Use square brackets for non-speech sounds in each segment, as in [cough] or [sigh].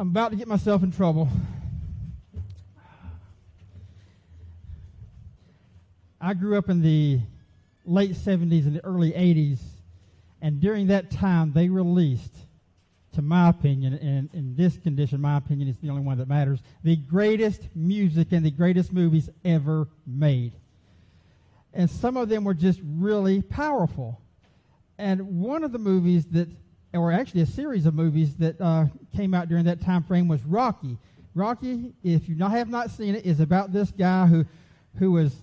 I'm about to get myself in trouble. I grew up in the late 70s and the early 80s, and during that time, they released, to my opinion, and in this condition, my opinion is the only one that matters, the greatest music and the greatest movies ever made. And some of them were just really powerful. And one of the movies that, or actually a series of movies that uh, came out during that time frame was Rocky. Rocky, if you not, have not seen it, is about this guy who, who was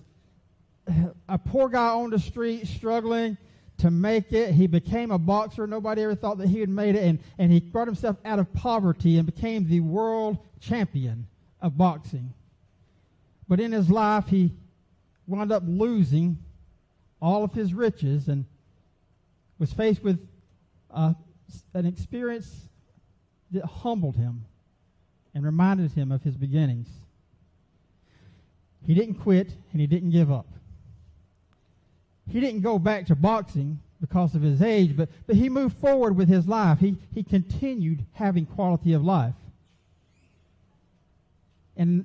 a poor guy on the street struggling to make it. He became a boxer. Nobody ever thought that he had made it. And, and he brought himself out of poverty and became the world champion of boxing. But in his life, he wound up losing all of his riches and was faced with uh, an experience that humbled him and reminded him of his beginnings. He didn't quit and he didn't give up he didn't go back to boxing because of his age, but, but he moved forward with his life. He, he continued having quality of life. And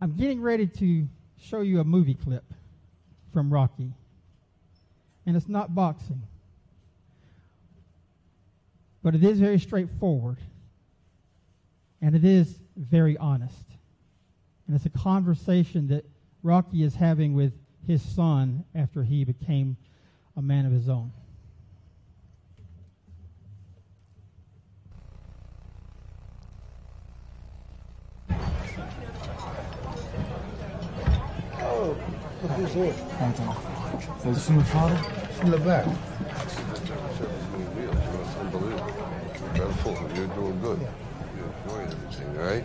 I'm getting ready to show you a movie clip from Rocky. And it's not boxing, but it is very straightforward. And it is very honest. And it's a conversation that Rocky is having with his son after he became a man of his own. Oh, look who's here. Anthony. Is this from your father? From the back. You're doing good. You're enjoying everything, all right?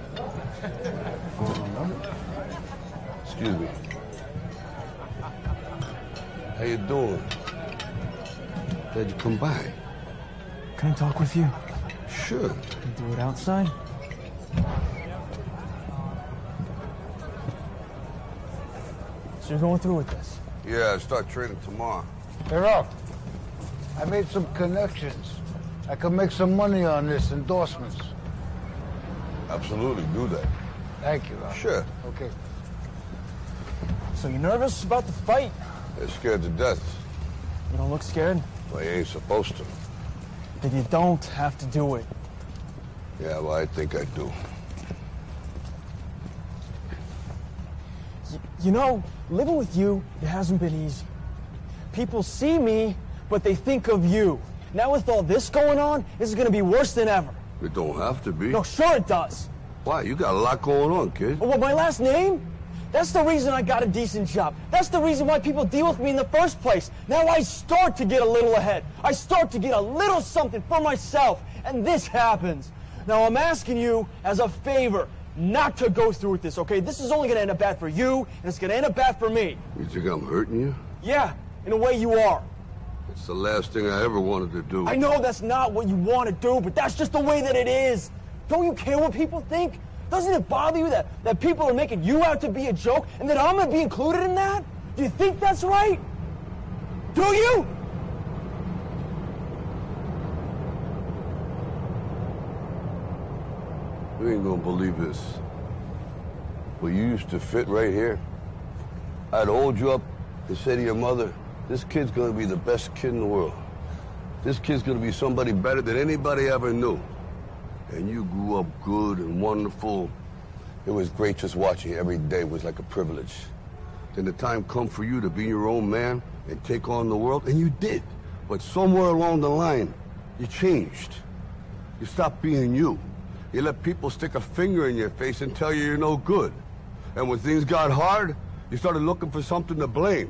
Excuse me. How you doing? Glad you come by. Can I talk with you? Sure. Can do it outside? So you're going through with this? Yeah, I start training tomorrow. Hey, Ralph. I made some connections. I can make some money on this endorsements. Absolutely, do that. Thank you, Ralph. Sure. Okay. So you nervous about the fight? They're scared to death. You don't look scared? Well, you ain't supposed to. Then you don't have to do it. Yeah, well, I think I do. Y- you know, living with you, it hasn't been easy. People see me, but they think of you. Now with all this going on, this is gonna be worse than ever. It don't have to be. No, sure it does. Why? You got a lot going on, kid. Oh, well, my last name? That's the reason I got a decent job. That's the reason why people deal with me in the first place. Now I start to get a little ahead. I start to get a little something for myself. And this happens. Now I'm asking you as a favor not to go through with this, okay? This is only gonna end up bad for you, and it's gonna end up bad for me. You think I'm hurting you? Yeah, in a way you are. It's the last thing I ever wanted to do. I know that's not what you want to do, but that's just the way that it is. Don't you care what people think? Doesn't it bother you that, that people are making you out to be a joke and that I'm going to be included in that? Do you think that's right? Do you? You ain't gonna believe this. But you used to fit right here. I'd hold you up and say to your mother, this kid's gonna be the best kid in the world. This kid's gonna be somebody better than anybody ever knew. And you grew up good and wonderful. It was great just watching every day was like a privilege. Then the time come for you to be your own man and take on the world, and you did. But somewhere along the line, you changed. You stopped being you. You let people stick a finger in your face and tell you you're no good. And when things got hard, you started looking for something to blame,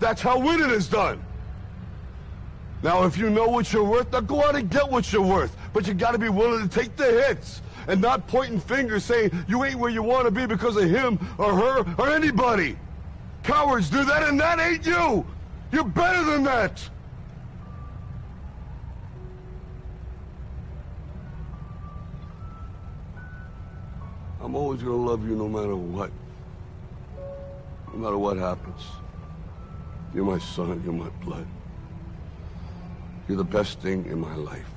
That's how winning is done. Now, if you know what you're worth, now go out and get what you're worth. but you got to be willing to take the hits and not pointing fingers saying you ain't where you want to be because of him or her or anybody. Cowards do that, and that ain't you. You're better than that. I'm always going to love you no matter what. No matter what happens. You're my son, you're my blood. You're the best thing in my life.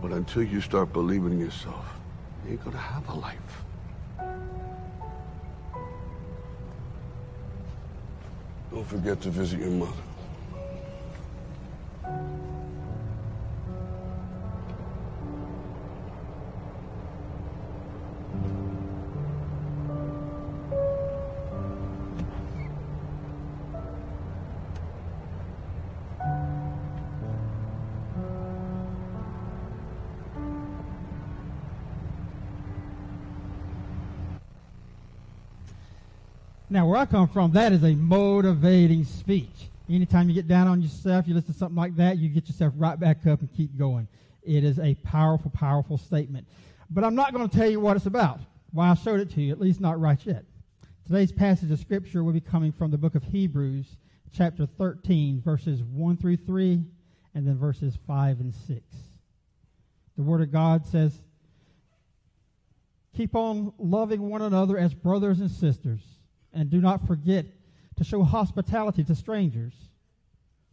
But until you start believing in yourself, you ain't gonna have a life. Don't forget to visit your mother. Where I come from, that is a motivating speech. Anytime you get down on yourself, you listen to something like that, you get yourself right back up and keep going. It is a powerful, powerful statement. But I'm not going to tell you what it's about. Why I showed it to you, at least not right yet. Today's passage of Scripture will be coming from the book of Hebrews, chapter 13, verses 1 through 3, and then verses 5 and 6. The Word of God says, Keep on loving one another as brothers and sisters and do not forget to show hospitality to strangers.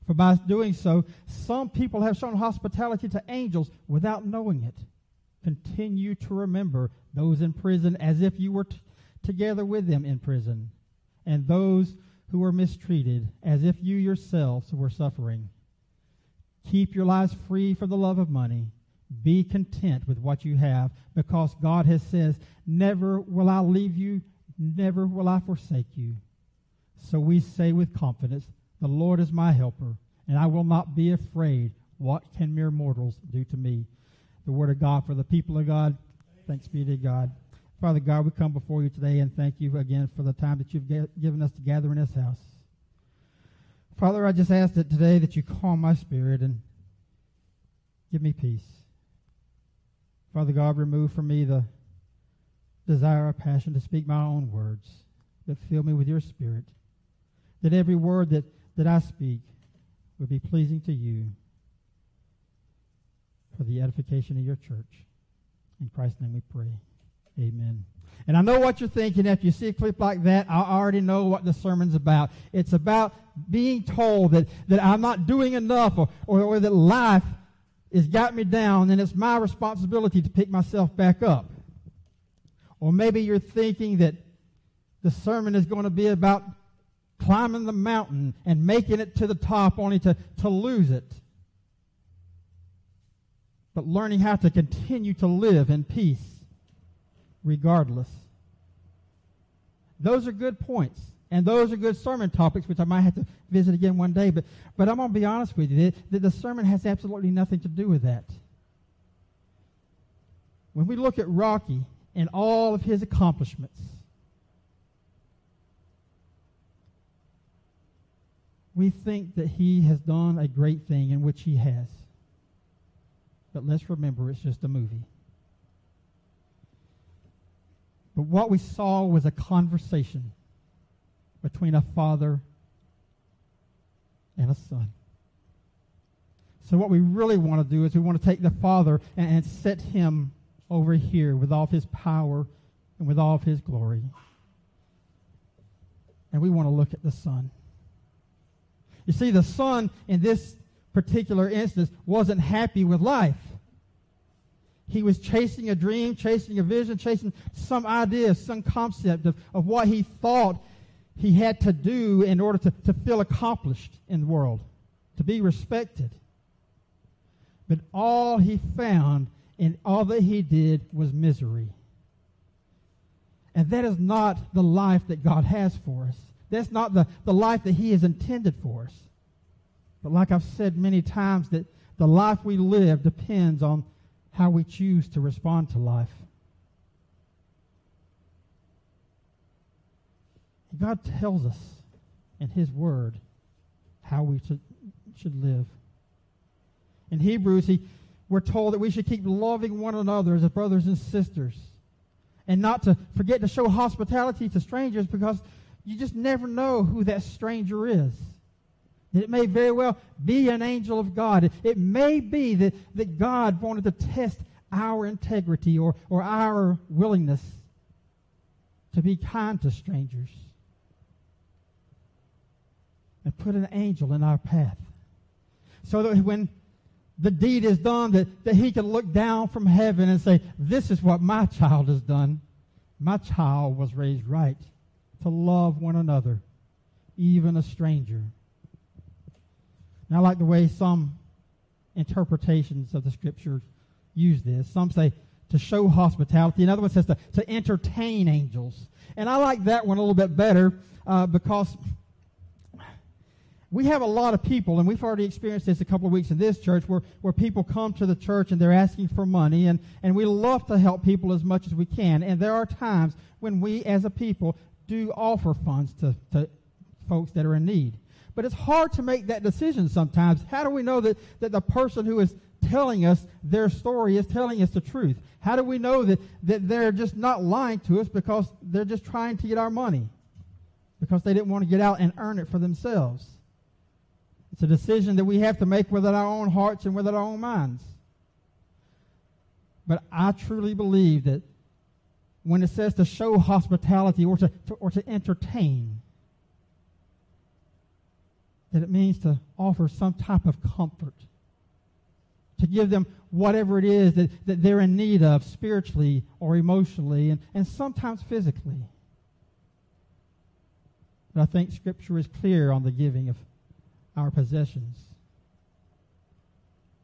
For by doing so, some people have shown hospitality to angels without knowing it. Continue to remember those in prison as if you were t- together with them in prison, and those who were mistreated as if you yourselves were suffering. Keep your lives free from the love of money. Be content with what you have, because God has says, Never will I leave you Never will I forsake you. So we say with confidence, The Lord is my helper, and I will not be afraid. What can mere mortals do to me? The word of God for the people of God. Thanks be to God. Father God, we come before you today and thank you again for the time that you've given us to gather in this house. Father, I just ask that today that you calm my spirit and give me peace. Father God, remove from me the desire or passion to speak my own words, but fill me with your spirit, that every word that, that I speak would be pleasing to you for the edification of your church. In Christ's name we pray. Amen. And I know what you're thinking. If you see a clip like that, I already know what the sermon's about. It's about being told that, that I'm not doing enough or, or, or that life has got me down and it's my responsibility to pick myself back up. Or maybe you're thinking that the sermon is going to be about climbing the mountain and making it to the top only to, to lose it. But learning how to continue to live in peace regardless. Those are good points. And those are good sermon topics, which I might have to visit again one day. But, but I'm going to be honest with you that the sermon has absolutely nothing to do with that. When we look at Rocky, and all of his accomplishments. We think that he has done a great thing, in which he has. But let's remember it's just a movie. But what we saw was a conversation between a father and a son. So, what we really want to do is we want to take the father and, and set him over here with all of his power and with all of his glory. And we want to look at the son. You see, the son in this particular instance wasn't happy with life. He was chasing a dream, chasing a vision, chasing some idea, some concept of, of what he thought he had to do in order to, to feel accomplished in the world, to be respected. But all he found and all that he did was misery. And that is not the life that God has for us. That's not the, the life that he has intended for us. But like I've said many times, that the life we live depends on how we choose to respond to life. God tells us in his word how we should, should live. In Hebrews, he, we're told that we should keep loving one another as brothers and sisters and not to forget to show hospitality to strangers because you just never know who that stranger is. It may very well be an angel of God. It, may be that, that God wanted to test our integrity or, or our willingness to be kind to strangers and put an angel in our path. So that when the deed is done, that, that he can look down from heaven and say, This is what my child has done. My child was raised right to love one another, even a stranger. And I like the way some interpretations of the scripture use this. Some say to show hospitality. Another one says to, to entertain angels. And I like that one a little bit better uh, because we have a lot of people, and we've already experienced this a couple of weeks in this church, where, where people come to the church and they're asking for money, and, and we love to help people as much as we can. And there are times when we, as a people, do offer funds to, to folks that are in need. But it's hard to make that decision sometimes. How do we know that, that the person who is telling us their story is telling us the truth? How do we know that, that they're just not lying to us because they're just trying to get our money? Because they didn't want to get out and earn it for themselves. It's a decision that we have to make within our own hearts and within our own minds. But I truly believe that when it says to show hospitality or to, to, or to entertain, that it means to offer some type of comfort, to give them whatever it is that, that they're in need of spiritually or emotionally and, and sometimes physically. But I think Scripture is clear on the giving of our possessions.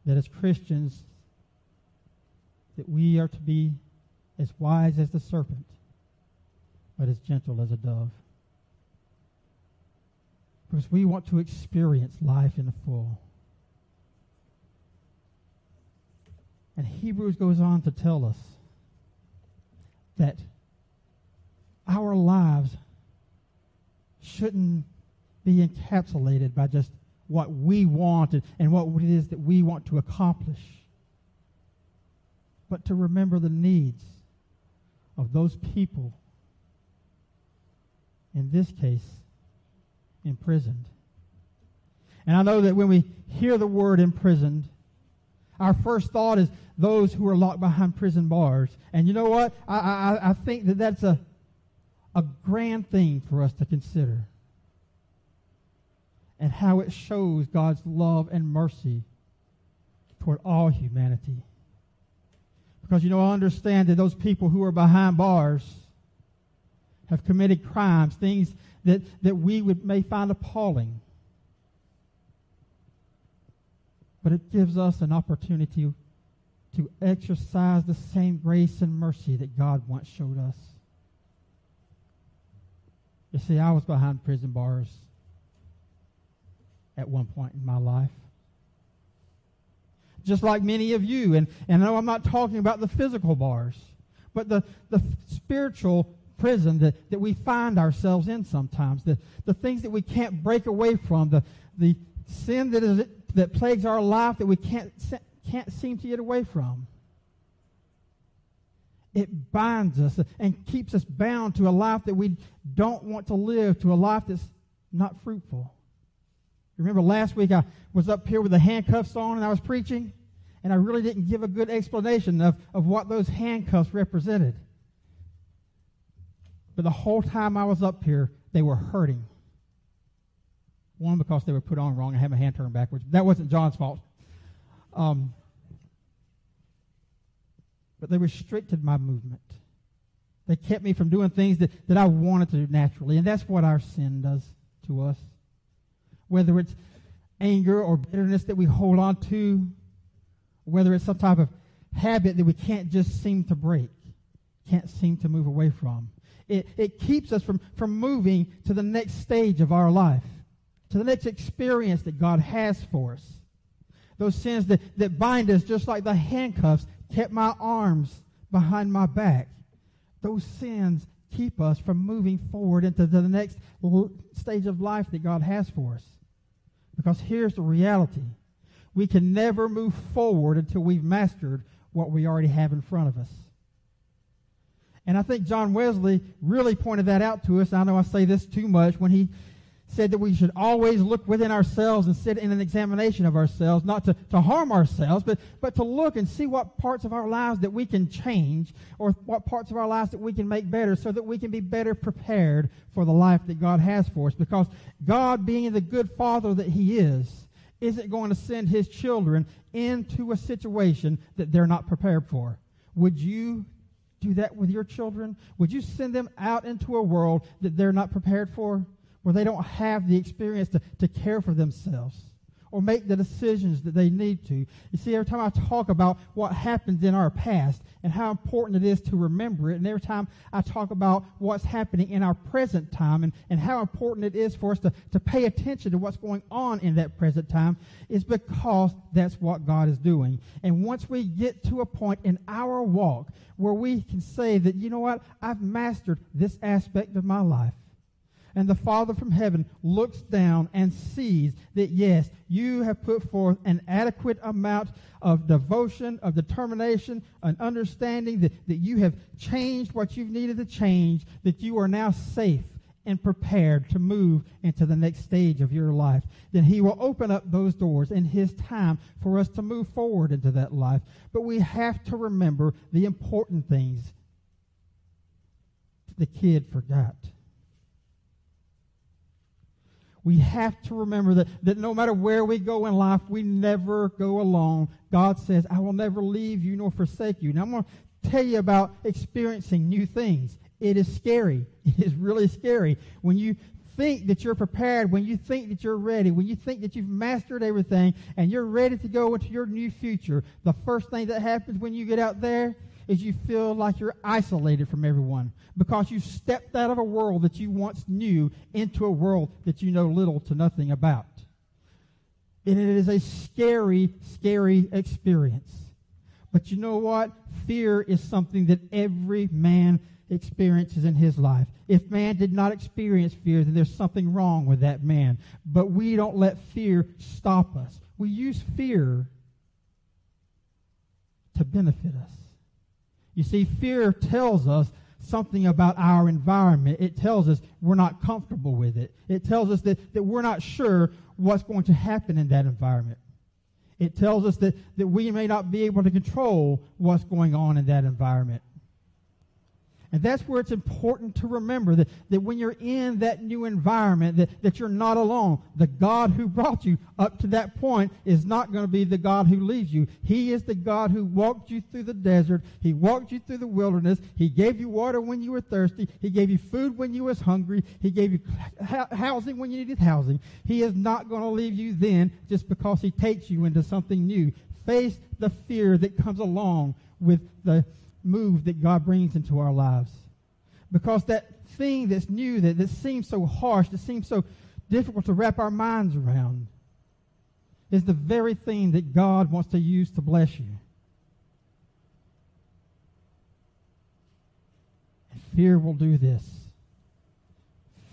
That as Christians, that we are to be as wise as the serpent, but as gentle as a dove. Because we want to experience life in full. And Hebrews goes on to tell us that our lives shouldn't be encapsulated by just what we want and, what it is that we want to accomplish, but to remember the needs of those people, in this case, imprisoned. And I know that when we hear the word imprisoned, our first thought is those who are locked behind prison bars. And you know what? I, I, I think that that's a, a grand thing for us to consider and how it shows God's love and mercy toward all humanity. Because, you know, I understand that those people who are behind bars have committed crimes, things that, that we would, may find appalling. But it gives us an opportunity to exercise the same grace and mercy that God once showed us. You see, I was behind prison bars at one point in my life. Just like many of you. And, and I'm not talking about the physical bars, but the, the spiritual prison that, that we find ourselves in sometimes, the, the things that we can't break away from, the, the sin that, is, that plagues our life that we can't, can't seem to get away from. It binds us and keeps us bound to a life that we don't want to live, to a life that's not fruitful. Remember last week I was up here with the handcuffs on and I was preaching, and I really didn't give a good explanation of, of what those handcuffs represented. But the whole time I was up here, they were hurting. One, because they were put on wrong. I had my hand turned backwards. That wasn't John's fault. Um, but they restricted my movement. They kept me from doing things that, that I wanted to do naturally. And that's what our sin does to us whether it's anger or bitterness that we hold on to, whether it's some type of habit that we can't just seem to break, can't seem to move away from. It, it keeps us from, from moving to the next stage of our life, to the next experience that God has for us. Those sins that, that bind us, just like the handcuffs kept my arms behind my back. Those sins keep us from moving forward into the next stage of life that God has for us. Because here's the reality We can never move forward until we've mastered what we already have in front of us. And I think John Wesley really pointed that out to us. I know I say this too much when he said that we should always look within ourselves and sit in an examination of ourselves, not to, to harm ourselves, but, but to look and see what parts of our lives that we can change or what parts of our lives that we can make better so that we can be better prepared for the life that God has for us. Because God, being the good father that He is, isn't going to send His children into a situation that they're not prepared for. Would you do that with your children? Would you send them out into a world that they're not prepared for? Where they don't have the experience to, to care for themselves or make the decisions that they need to. You see, every time I talk about what happens in our past and how important it is to remember it, and every time I talk about what's happening in our present time and, and how important it is for us to, to pay attention to what's going on in that present time, is because that's what God is doing. And once we get to a point in our walk where we can say that, you know what, I've mastered this aspect of my life and the Father from heaven looks down and sees that, yes, you have put forth an adequate amount of devotion, of determination, an understanding that, that you have changed what you've needed to change, that you are now safe and prepared to move into the next stage of your life, then He will open up those doors in His time for us to move forward into that life. But we have to remember the important things the kid forgot we have to remember that, that no matter where we go in life, we never go alone. God says, I will never leave you nor forsake you. Now, I'm going to tell you about experiencing new things. It is scary. [laughs] It is really scary. When you think that you're prepared, when you think that you're ready, when you think that you've mastered everything and you're ready to go into your new future, the first thing that happens when you get out there is you feel like you're isolated from everyone because you stepped out of a world that you once knew into a world that you know little to nothing about. And it is a scary, scary experience. But you know what? Fear is something that every man experiences in his life. If man did not experience fear, then there's something wrong with that man. But we don't let fear stop us. We use fear to benefit us. You see, fear tells us something about our environment. It tells us we're not comfortable with it. It tells us that, that we're not sure what's going to happen in that environment. It tells us that, that we may not be able to control what's going on in that environment. And that's where it's important to remember that, that when you're in that new environment, that, that you're not alone. The God who brought you up to that point is not going to be the God who leaves you. He is the God who walked you through the desert. He walked you through the wilderness. He gave you water when you were thirsty. He gave you food when you was hungry. He gave you housing when you needed housing. He is not going to leave you then just because he takes you into something new. Face the fear that comes along with the move that God brings into our lives. Because that thing that's new, that, that seems so harsh, that seems so difficult to wrap our minds around, is the very thing that God wants to use to bless you. And fear will do this.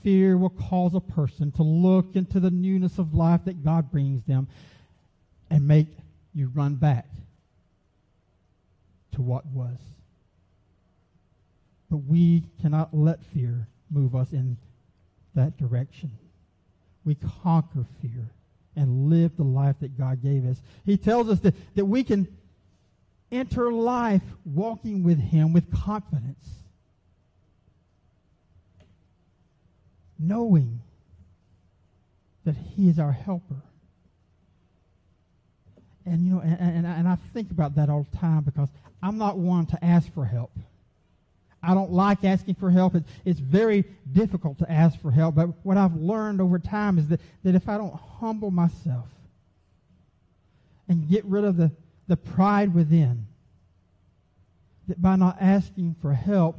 Fear will cause a person to look into the newness of life that God brings them and make you run back to what was. But we cannot let fear move us in that direction. We conquer fear and live the life that God gave us. He tells us that, that we can enter life walking with Him with confidence, knowing that He is our helper. And you know, and, and, and I think about that all the time because I'm not one to ask for help. I don't like asking for help. It's, it's very difficult to ask for help. But what I've learned over time is that, that if I don't humble myself and get rid of the, the pride within, that by not asking for help,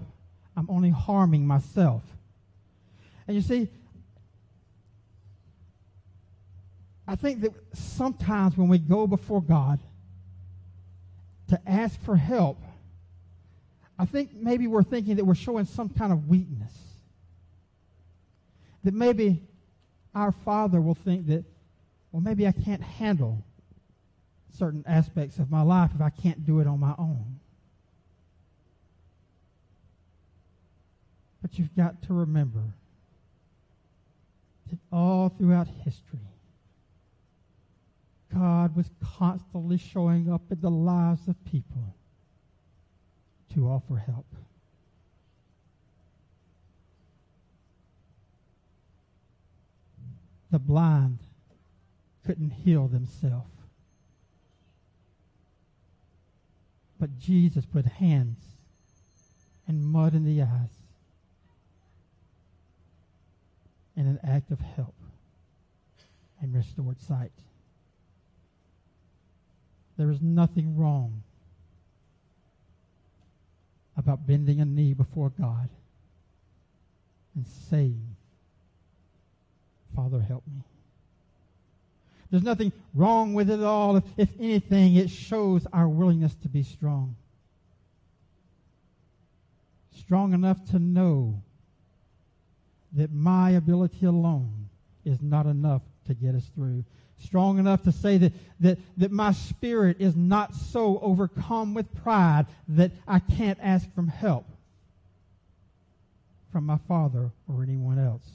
I'm only harming myself. And you see, I think that sometimes when we go before God to ask for help, I think maybe we're thinking that we're showing some kind of weakness. That maybe our Father will think that, well, maybe I can't handle certain aspects of my life if I can't do it on my own. But you've got to remember that all throughout history, God was constantly showing up in the lives of people to offer help. The blind couldn't heal themselves. But Jesus put hands and mud in the eyes in an act of help and restored sight. There is nothing wrong about bending a knee before God and saying, Father, help me. There's nothing wrong with it at all. If, if anything, it shows our willingness to be strong. Strong enough to know that my ability alone is not enough to get us through. Strong enough to say that, that, that my spirit is not so overcome with pride that I can't ask for help from my father or anyone else.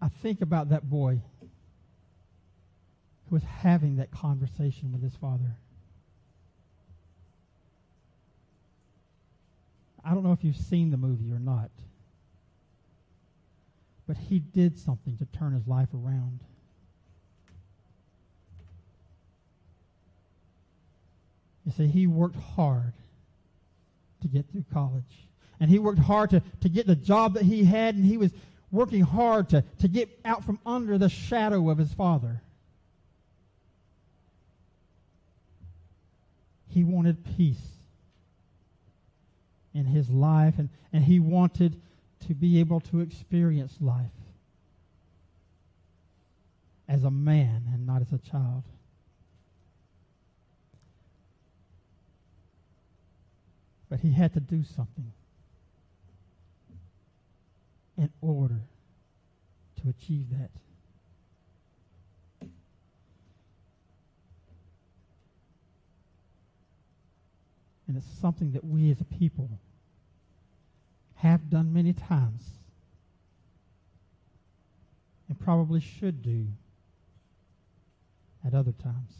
I think about that boy who was having that conversation with his father. I don't know if you've seen the movie or not, but he did something to turn his life around. You see, he worked hard to get through college. And he worked hard to, to get the job that he had, and he was working hard to, to get out from under the shadow of his father. He wanted peace in his life, and, and he wanted to be able to experience life as a man and not as a child. But he had to do something in order to achieve that. And it's something that we as a people have done many times and probably should do at other times.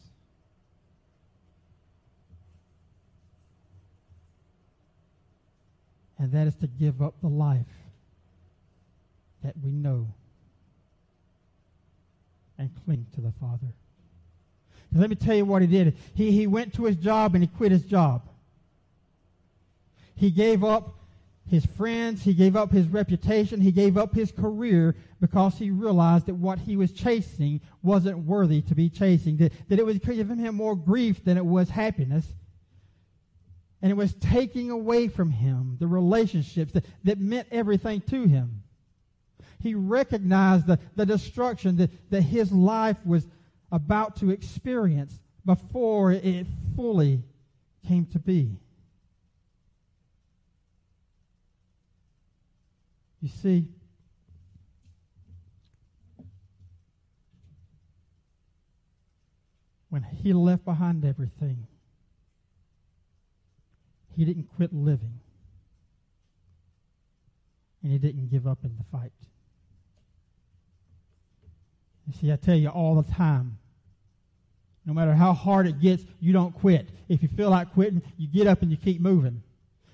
And that is to give up the life that we know and cling to the Father. Let me tell you what he did. He, he went to his job and he quit his job. He gave up his friends, he gave up his reputation, he gave up his career because he realized that what he was chasing wasn't worthy to be chasing, that, that it was giving him more grief than it was happiness. And it was taking away from him the relationships that, that meant everything to him. He recognized the, the destruction that, that his life was about to experience before it fully came to be. You see, when he left behind everything, he didn't quit living. And he didn't give up in the fight. You see, I tell you all the time, no matter how hard it gets, you don't quit. If you feel like quitting, you get up and you keep moving.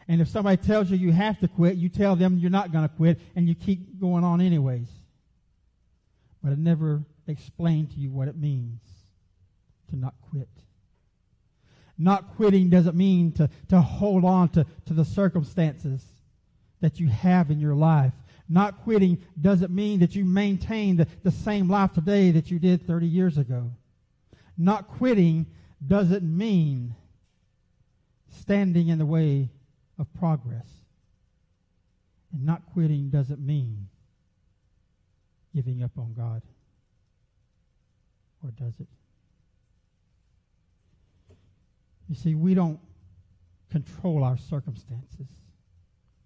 And if somebody tells you you have to quit, you tell them you're not going to quit and you keep going on anyways. But it never explained to you what it means to not quit. Not quitting doesn't mean to, to hold on to, to the circumstances that you have in your life. Not quitting doesn't mean that you maintain the, the same life today that you did 30 years ago. Not quitting doesn't mean standing in the way of progress. And not quitting doesn't mean giving up on God. Or does it? You see, we don't control our circumstances.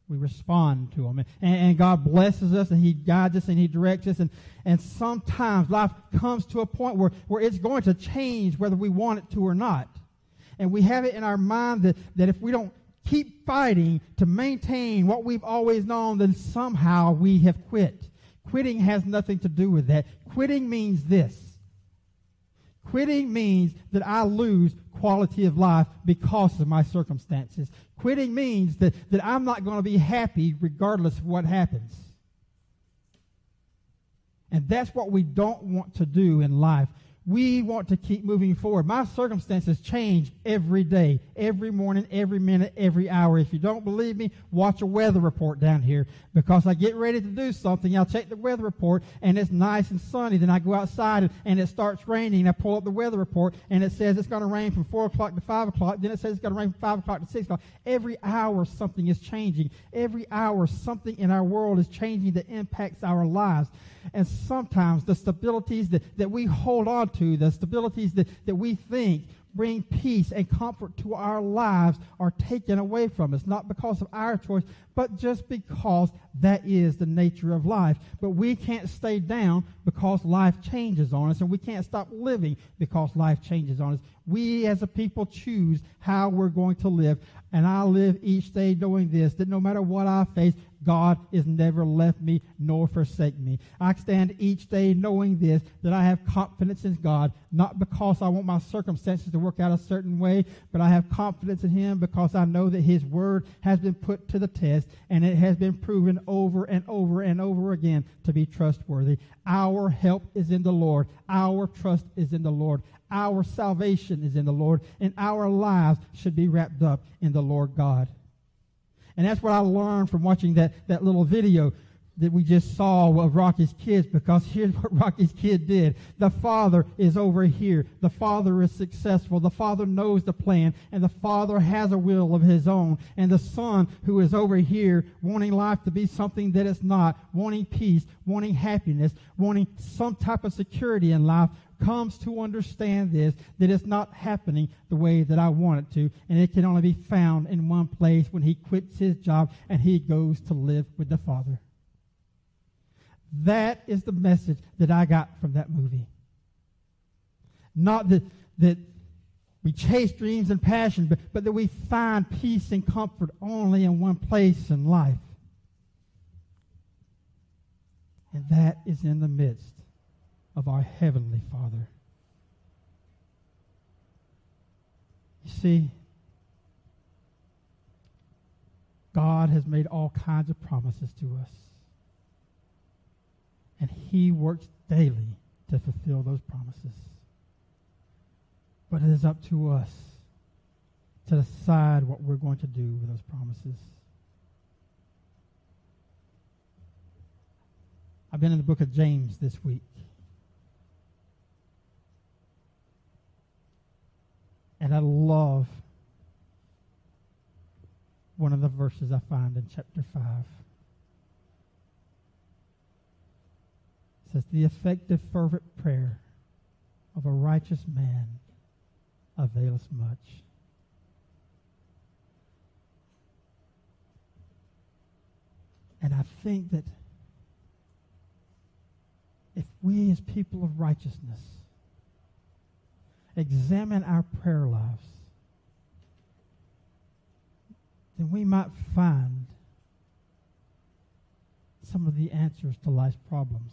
We respond to them. And, and God blesses us and He guides us and He directs us. And, and sometimes life comes to a point where, where it's going to change whether we want it to or not. And we have it in our mind that, that if we don't keep fighting to maintain what we've always known, then somehow we have quit. Quitting has nothing to do with that. Quitting means this. Quitting means that I lose quality of life because of my circumstances. Quitting means that, that I'm not going to be happy regardless of what happens. And that's what we don't want to do in life. We want to keep moving forward. My circumstances change every day, every morning, every minute, every hour. If you don't believe me, watch a weather report down here because I get ready to do something. I'll check the weather report and it's nice and sunny. Then I go outside and, and it starts raining. I pull up the weather report and it says it's going to rain from 4 o'clock to 5 o'clock. Then it says it's going to rain from 5 o'clock to 6 o'clock. Every hour something is changing. Every hour something in our world is changing that impacts our lives. And sometimes the stabilities that, that we hold on to, the stabilities that, that we think bring peace and comfort to our lives are taken away from us, not because of our choice, but just because that is the nature of life. But we can't stay down because life changes on us, and we can't stop living because life changes on us. We as a people choose how we're going to live. And I live each day knowing this, that no matter what I face, God has never left me nor forsake me. I stand each day knowing this, that I have confidence in God, not because I want my circumstances to work out a certain way, but I have confidence in Him because I know that His Word has been put to the test and it has been proven over and over and over again to be trustworthy. Our help is in the Lord. Our trust is in the Lord. Our salvation is in the Lord, and our lives should be wrapped up in the Lord God. And that's what I learned from watching that, that little video that we just saw of Rocky's kids because [laughs] here's what Rocky's kid did. The father is over here. The father is successful. The father knows the plan and the father has a will of his own. And the son who is over here wanting life to be something that it's not, wanting peace, wanting happiness, wanting some type of security in life comes to understand this, that it's not happening the way that I want it to, and it can only be found in one place when he quits his job and he goes to live with the Father. That is the message that I got from that movie. Not that, that we chase dreams and passion, but, but that we find peace and comfort only in one place in life. And that is in the midst of our Heavenly Father. You see, God has made all kinds of promises to us. And He works daily to fulfill those promises. But it is up to us to decide what we're going to do with those promises. I've been in the book of James this week. And I love one of the verses I find in chapter 5. It says, The effective, fervent prayer of a righteous man availeth much. And I think that if we as people of righteousness examine our prayer lives, then we might find some of the answers to life's problems.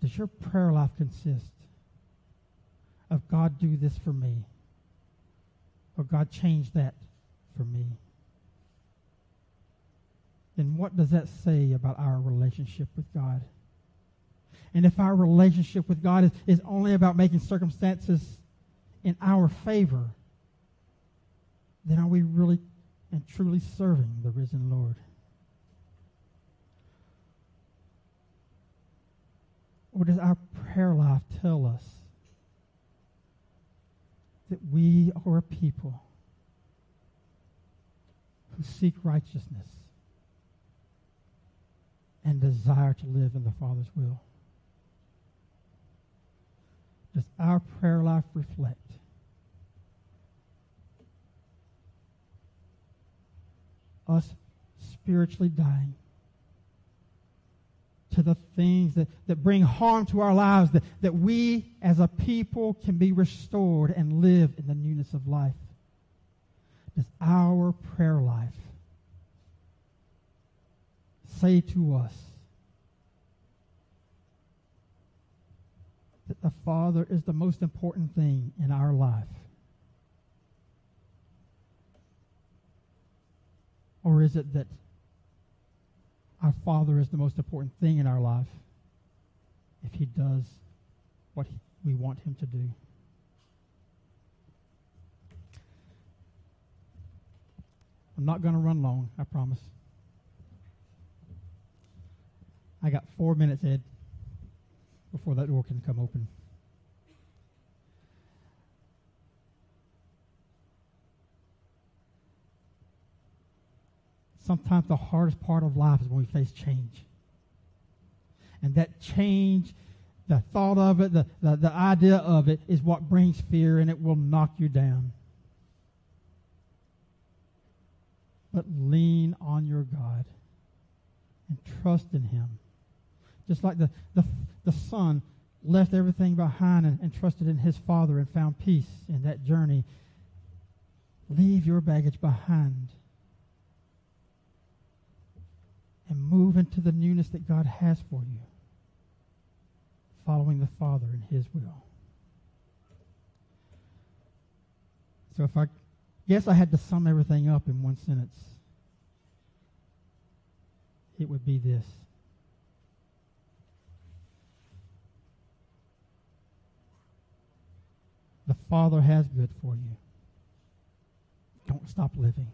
Does your prayer life consist of God do this for me? Or God change that for me? Then what does that say about our relationship with God? And if our relationship with God is, is only about making circumstances in our favor, then are we really and truly serving the risen Lord? Or does our prayer life tell us that we are a people who seek righteousness and desire to live in the Father's will? does our prayer life reflect? Us spiritually dying to the things that, that bring harm to our lives, that, that we as a people can be restored and live in the newness of life. Does our prayer life say to us, the Father is the most important thing in our life? Or is it that our Father is the most important thing in our life if He does what he, we want Him to do? I'm not going to run long, I promise. I got four minutes, Ed, before that door can come open. sometimes the hardest part of life is when we face change. And that change, the thought of it, the, the, the idea of it, is what brings fear and it will knock you down. But lean on your God and trust in Him. Just like the, the, the son left everything behind and, and trusted in his father and found peace in that journey. Leave your baggage behind and move into the newness that God has for you, following the Father in His will. So if I guess I had to sum everything up in one sentence, it would be this. The Father has good for you. Don't stop living.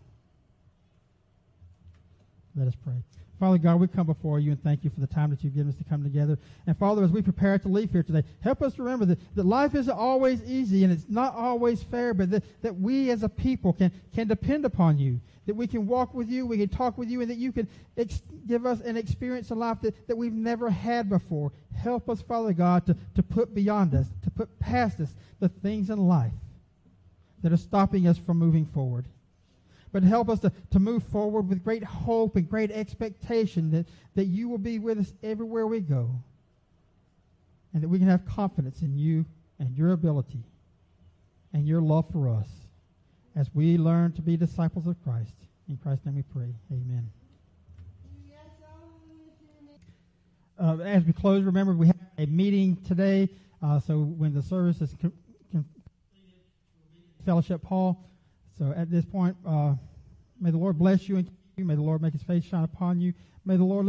Let us pray. Father God, we come before you and thank you for the time that you've given us to come together. And Father, as we prepare to leave here today, help us remember that, that life isn't always easy and it's not always fair, but that, that we as a people can, can depend upon you. That we can walk with you, we can talk with you, and that you can ex- give us an experience in life that, that we've never had before. Help us, Father God, to, to put beyond us, to put past us the things in life that are stopping us from moving forward but help us to, to move forward with great hope and great expectation that, that you will be with us everywhere we go. And that we can have confidence in you and your ability and your love for us as we learn to be disciples of Christ. In Christ's name we pray. Amen. Uh, as we close, remember we have a meeting today. Uh, so when the service is completed, fellowship hall. So at this point, uh, may the Lord bless you and keep you. May the Lord make his face shine upon you. May the Lord